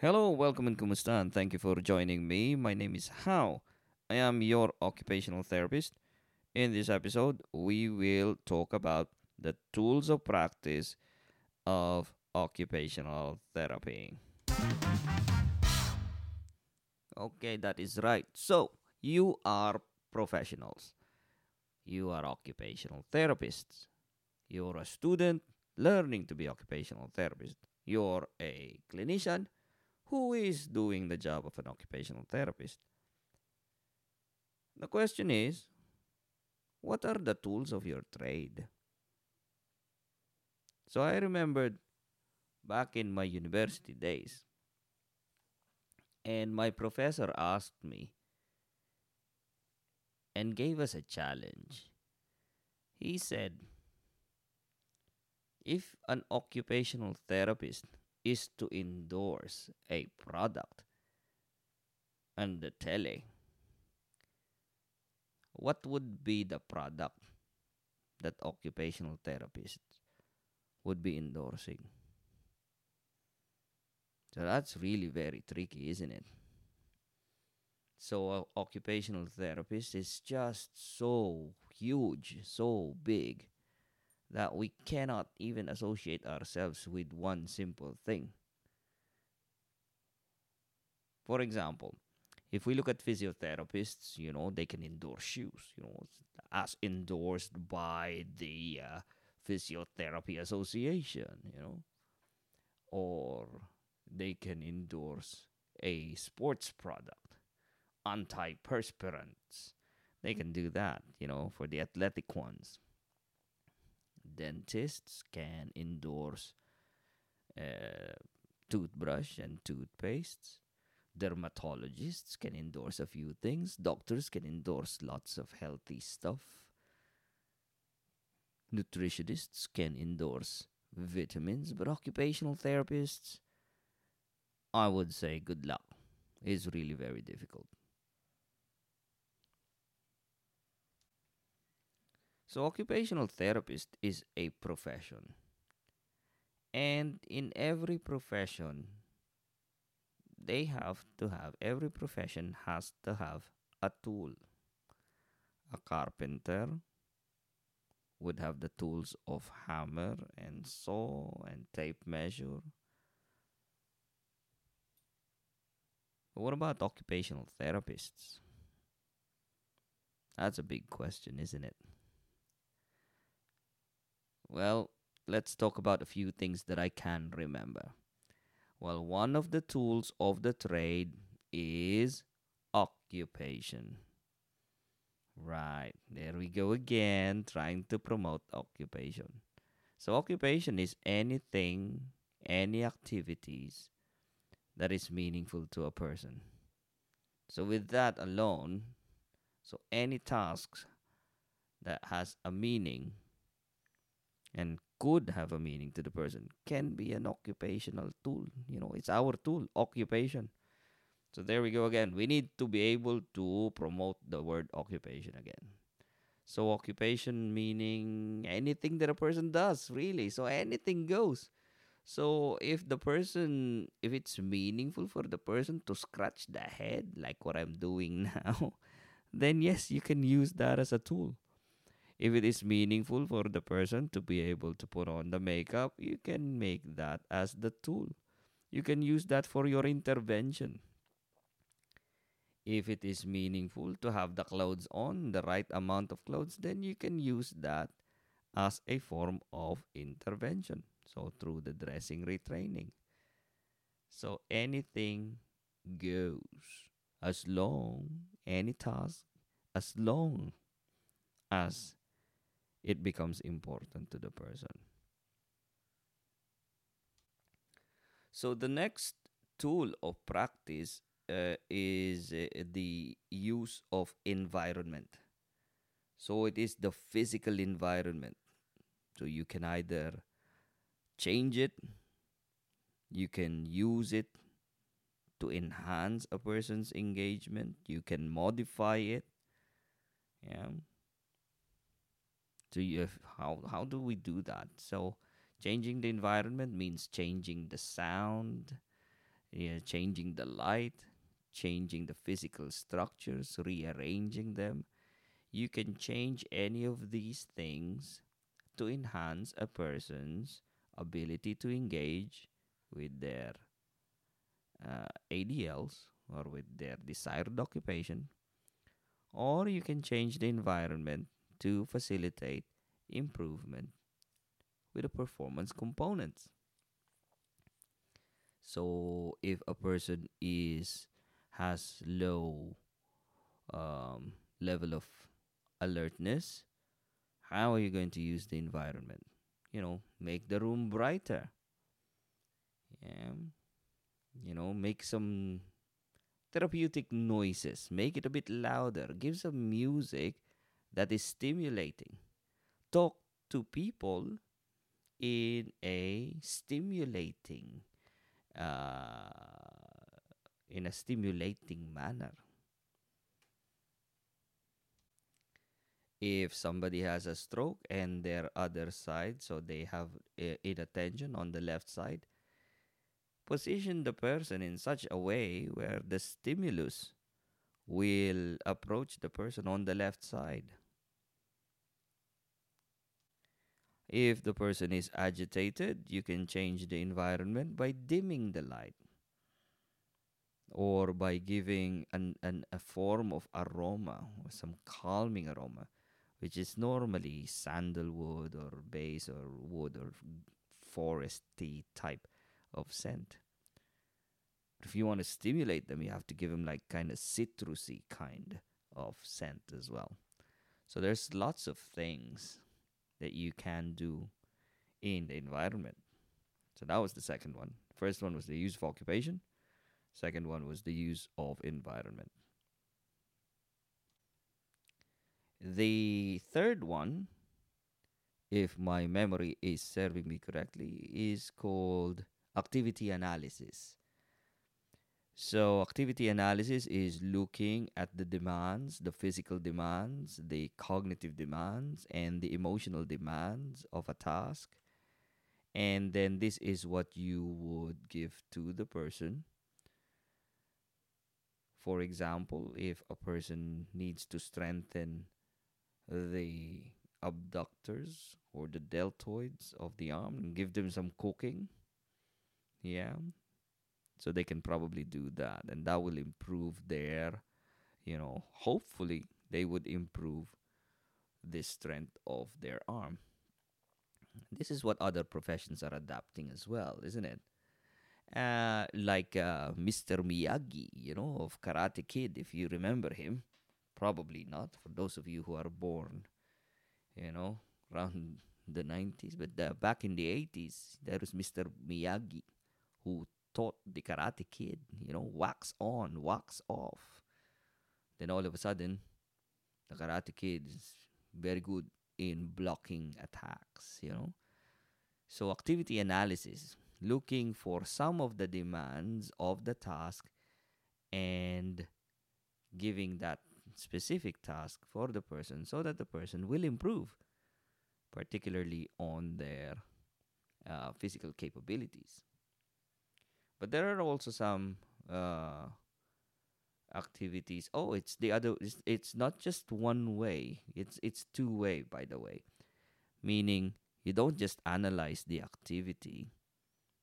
Hello, welcome and kumusta, and thank you for joining me. My name is How. I am your occupational therapist. In this episode, we will talk about the tools of practice of occupational therapy. Okay, that is right. So, you are professionals. You are occupational therapists. You're a student learning to be occupational therapist. You're a clinician who is doing the job of an occupational therapist. The question is, what are the tools of your trade? So I remembered back in my university days, and my professor asked me and gave us a challenge. He said, if an occupational therapist is to endorse a product on the tele, what would be the product that occupational therapists would be endorsing? So that's really very tricky, isn't it? So, uh, occupational therapist is just so huge, so big that we cannot even associate ourselves with one simple thing. For example, if we look at physiotherapists, you know, they can endorse shoes, you know, as endorsed by the uh, Physiotherapy Association, you know, or they can endorse a sports product, antiperspirants. They can do that, you know, for the athletic ones dentists can endorse uh, toothbrush and toothpastes. Dermatologists can endorse a few things. Doctors can endorse lots of healthy stuff. Nutritionists can endorse vitamins, but occupational therapists, I would say good luck. It's really very difficult. So, occupational therapist is a profession. And in every profession, they have to have, every profession has to have a tool. A carpenter would have the tools of hammer and saw and tape measure. But what about occupational therapists? That's a big question, isn't it? Well, let's talk about a few things that I can remember. Well, one of the tools of the trade is occupation. Right, there we go again, trying to promote occupation. So, occupation is anything, any activities that is meaningful to a person. So, with that alone, so any tasks that has a meaning and could have a meaning to the person can be an occupational tool. You know, it's our tool, occupation. So there we go again. We need to be able to promote the word occupation again. So occupation meaning anything that a person does, really. So anything goes. So if the person if it's meaningful for the person to scratch the head like what I'm doing now, then yes, you can use that as a tool. If it is meaningful for the person to be able to put on the makeup, you can make that as the tool. You can use that for your intervention. If it is meaningful to have the clothes on, the right amount of clothes, then you can use that as a form of intervention. So, through the dressing retraining. So, anything goes as long, any task, as long as it becomes important to the person. So the next tool of practice uh, is uh, the use of environment. So it is the physical environment. So you can either change it, you can use it to enhance a person's engagement, you can modify it. Yeah do you how how do we do that so changing the environment means changing the sound yeah, changing the light, changing the physical structures, rearranging them. You can change any of these things to enhance a person's ability to engage with their uh, ADLs or with their desired occupation, or you can change the environment to facilitate improvement with the performance components. So if a person is has low um, level of alertness, how are you going to use the environment? You know, make the room brighter. Yeah. You know, make some therapeutic noises. Make it a bit louder. Give some music that is stimulating. Talk to people in a stimulating uh, in a stimulating manner. If somebody has a stroke and their other side, so they have uh, inattention on the left side, position the person in such a way where the stimulus will approach the person on the left side. If the person is agitated, you can change the environment by dimming the light or by giving an, an a form of aroma or some calming aroma, which is normally sandalwood or base or wood or foresty type of scent. If you want to stimulate them, you have to give them like kind of citrusy kind of scent as well. So there's lots of things that you can do in the environment. So that was the second one. First one was the use of occupation. Second one was the use of environment. The third one, if my memory is serving me correctly, is called activity analysis. So, activity analysis is looking at the demands, the physical demands, the cognitive demands, and the emotional demands of a task. And then this is what you would give to the person. For example, if a person needs to strengthen the abductors or the deltoids of the arm, and give them some cooking. Yeah, so they can probably do that, and that will improve their, you know, hopefully they would improve the strength of their arm. This is what other professions are adapting as well, isn't it? Uh, like uh, Mr. Miyagi, you know, of Karate Kid, if you remember him. Probably not, for those of you who are born, you know, around the 90s. But uh, back in the 80s, there was Mr. Miyagi who taught the Karate Kid, you know, wax on, wax off. Then all of a sudden, the Karate Kid is very good in blocking attacks, you know. So, activity analysis, looking for some of the demands of the task and giving that specific task for the person so that the person will improve, particularly on their uh, physical capabilities. But there are also some uh, activities. Oh, it's the other. It's, it's not just one way. It's it's two way. By the way, meaning you don't just analyze the activity,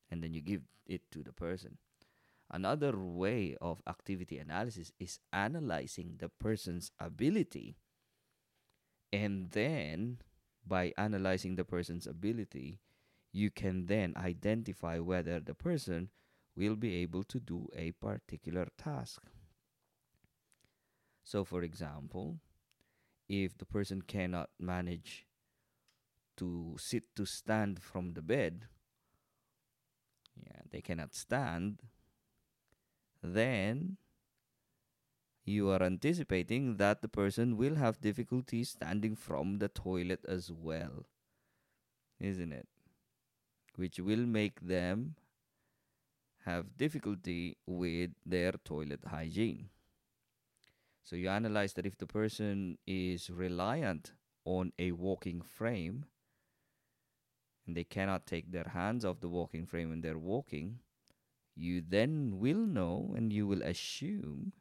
and then you give it to the person. Another way of activity analysis is analyzing the person's ability. And then, by analyzing the person's ability, you can then identify whether the person will be able to do a particular task. So, for example, if the person cannot manage to sit to stand from the bed, yeah, they cannot stand, then you are anticipating that the person will have difficulty standing from the toilet as well, isn't it? Which will make them have difficulty with their toilet hygiene. So you analyze that if the person is reliant on a walking frame and they cannot take their hands off the walking frame when they're walking, you then will know and you will assume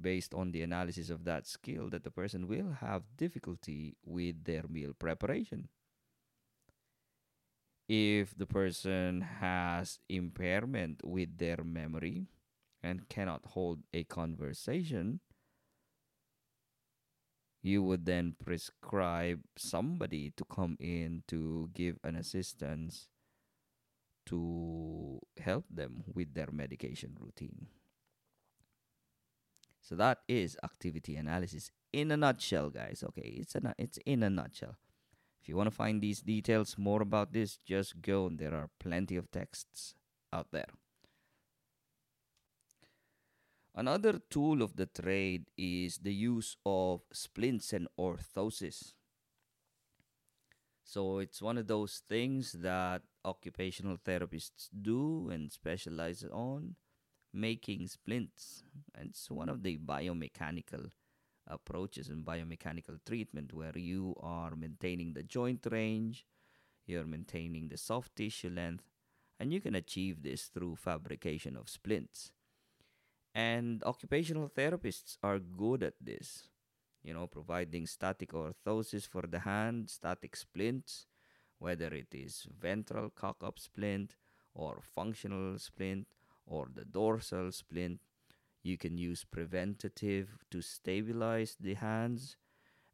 based on the analysis of that skill that the person will have difficulty with their meal preparation if the person has impairment with their memory and cannot hold a conversation you would then prescribe somebody to come in to give an assistance to help them with their medication routine. So that is activity analysis in a nutshell, guys. Okay, it's a it's in a nutshell. If you want to find these details more about this, just go there are plenty of texts out there. Another tool of the trade is the use of splints and orthosis. So it's one of those things that occupational therapists do and specialize on making splints. It's one of the biomechanical approaches in biomechanical treatment where you are maintaining the joint range, you're maintaining the soft tissue length, and you can achieve this through fabrication of splints. And occupational therapists are good at this, you know, providing static orthosis for the hand, static splints, whether it is ventral cock up splint or functional splint or the dorsal splint. You can use preventative to stabilize the hands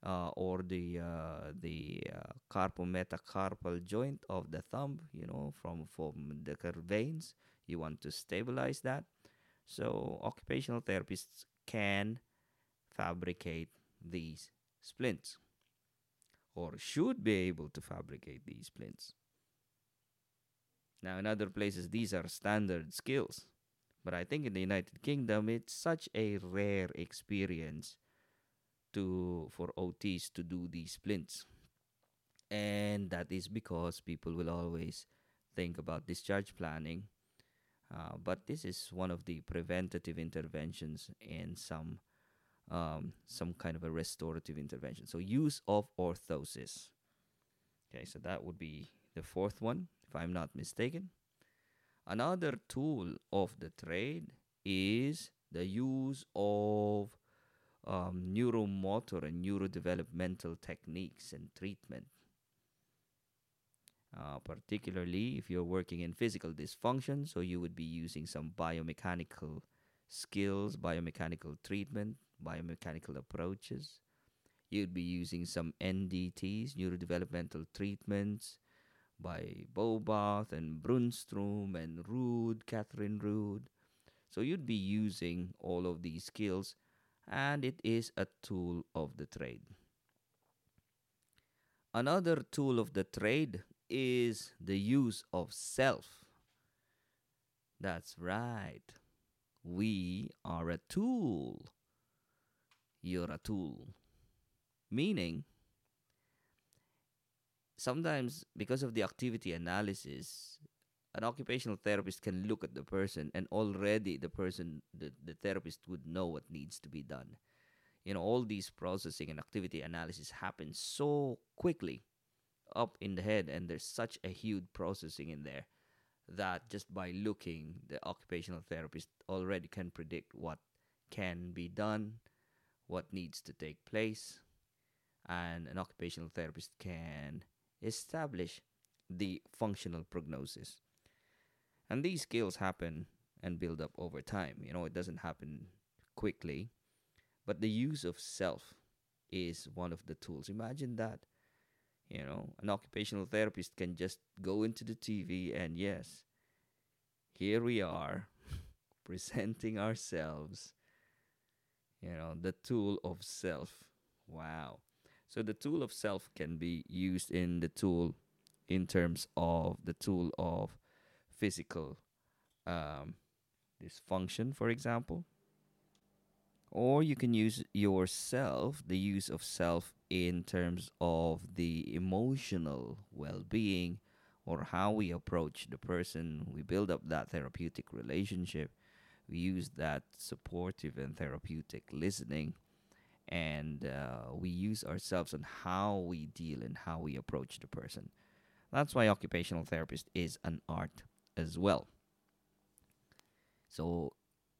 uh, or the uh, the uh, carpometacarpal joint of the thumb, you know, from from the veins. You want to stabilize that so occupational therapists can fabricate these splints or should be able to fabricate these splints. Now, in other places, these are standard skills, but I think in the United Kingdom, it's such a rare experience to for OTs to do these splints, and that is because people will always think about discharge planning uh, but this is one of the preventative interventions and some um, some kind of a restorative intervention. So use of orthosis. Okay, so that would be the fourth one, if I'm not mistaken. Another tool of the trade is the use of um, neuromotor and neurodevelopmental techniques and treatment uh, particularly if you're working in physical dysfunction. So you would be using some biomechanical skills, biomechanical treatment, biomechanical approaches. You'd be using some NDTs, neurodevelopmental treatments, by Bobath and Brunnstrom and Rood, Catherine Rood. So you'd be using all of these skills, and it is a tool of the trade. Another tool of the trade is the use of self. That's right. We are a tool. You're a tool. Meaning, sometimes because of the activity analysis, an occupational therapist can look at the person and already the person, the, the therapist would know what needs to be done. You know, all these processing and activity analysis happen so quickly up in the head and there's such a huge processing in there that just by looking the occupational therapist already can predict what can be done what needs to take place and an occupational therapist can establish the functional prognosis and these skills happen and build up over time you know it doesn't happen quickly but the use of self is one of the tools imagine that you know, an occupational therapist can just go into the TV and yes, here we are presenting ourselves, you know, the tool of self. Wow. So the tool of self can be used in the tool in terms of the tool of physical um, dysfunction, for example. Or you can use yourself, the use of self in terms of the emotional well being or how we approach the person. We build up that therapeutic relationship. We use that supportive and therapeutic listening. And uh, we use ourselves on how we deal and how we approach the person. That's why occupational therapist is an art as well. So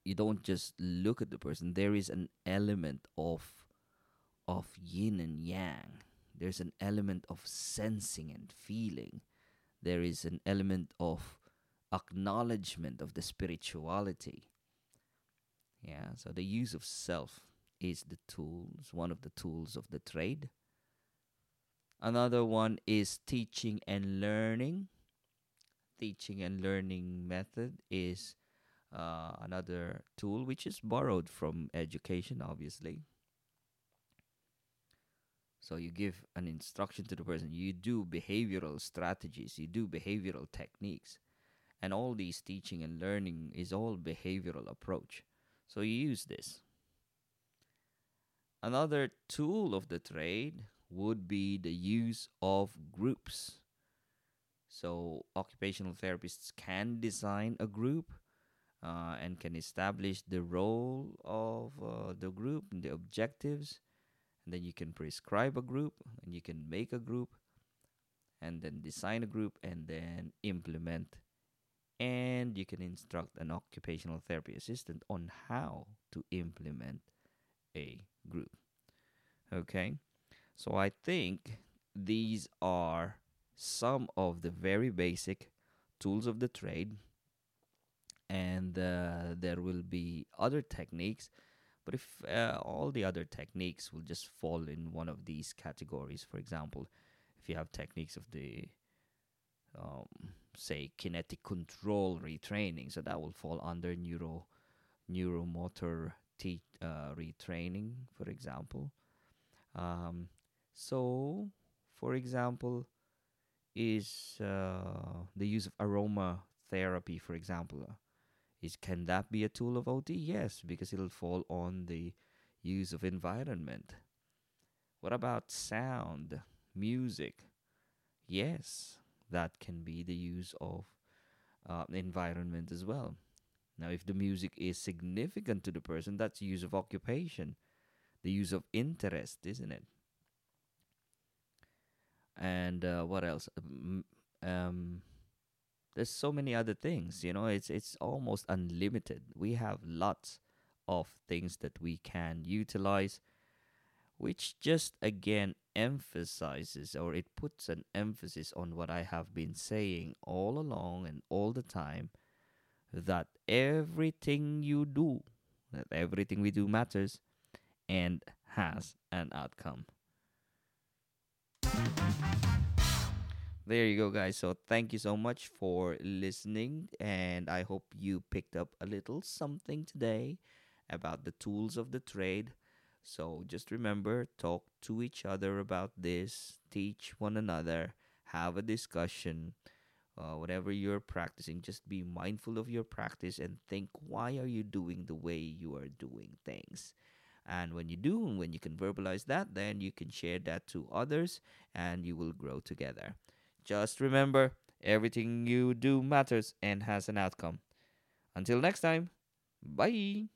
you don't just look at the person. There is an element of of yin and yang. There's an element of sensing and feeling. There is an element of acknowledgement of the spirituality. Yeah, so the use of self is the tools, one of the tools of the trade. Another one is teaching and learning. Teaching and learning method is uh, another tool which is borrowed from education, obviously. So you give an instruction to the person, you do behavioral strategies, you do behavioral techniques. And all these teaching and learning is all behavioral approach. So you use this. Another tool of the trade would be the use of groups. So occupational therapists can design a group uh, and can establish the role of uh, the group and the objectives. And then you can prescribe a group and you can make a group and then design a group and then implement and you can instruct an occupational therapy assistant on how to implement a group. Okay, so I think these are some of the very basic tools of the trade, and uh, there will be other techniques. But if uh, all the other techniques will just fall in one of these categories, for example, if you have techniques of the um, say kinetic control retraining so that will fall under neuro neuromotor uh, retraining for example. Um, so for example is uh, the use of aroma therapy for example uh, is can that be a tool of ot yes because it'll fall on the use of environment. What about sound? Music? Yes that can be the use of uh, environment as well. Now, if the music is significant to the person, that's use of occupation, the use of interest, isn't it? And uh, what else? Um, there's so many other things. You know, it's it's almost unlimited. We have lots of things that we can utilize, which just again emphasizes or it puts an emphasis on what I have been saying all along and all the time that everything you do, that everything we do matters and has an outcome. There you go, guys. So, thank you so much for listening, and I hope you picked up a little something today about the tools of the trade so just remember, talk to each other about this, teach one another, have a discussion. Uh, whatever you're practicing, just be mindful of your practice and think why are you doing the way you are doing things. And when you do, and when you can verbalize that, then you can share that to others and you will grow together. Just remember, everything you do matters and has an outcome. Until next time, bye.